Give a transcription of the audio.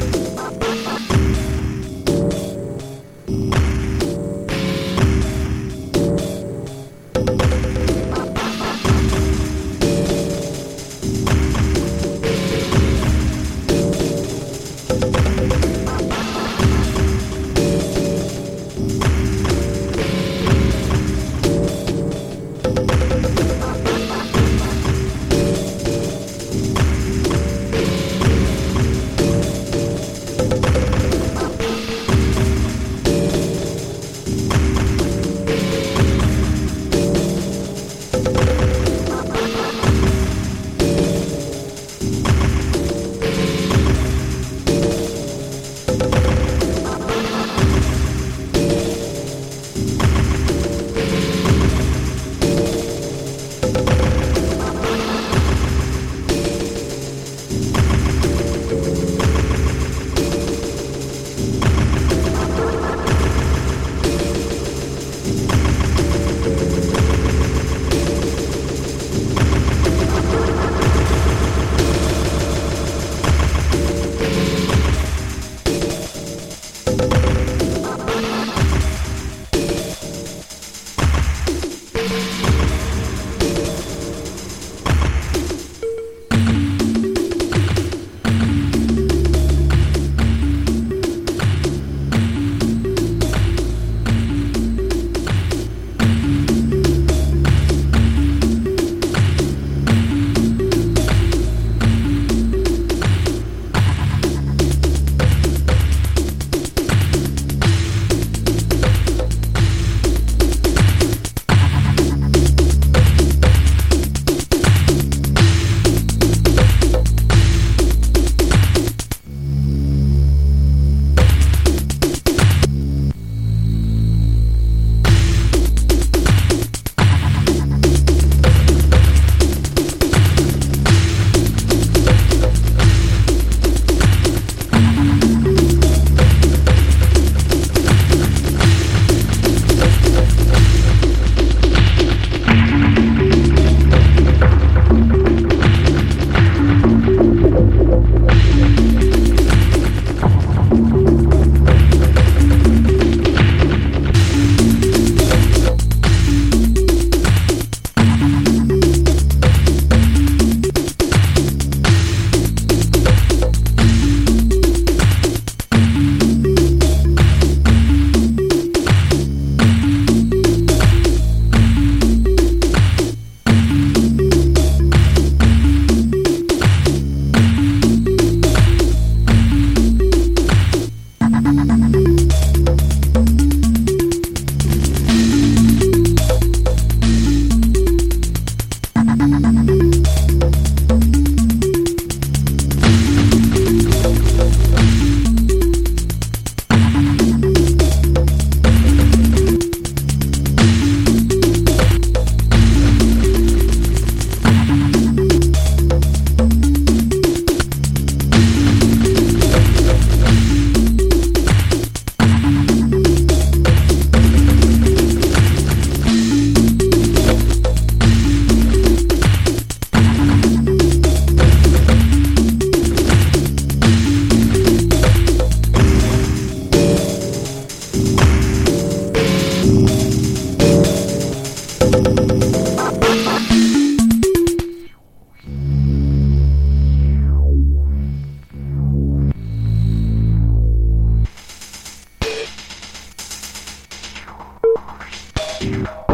Bye. you.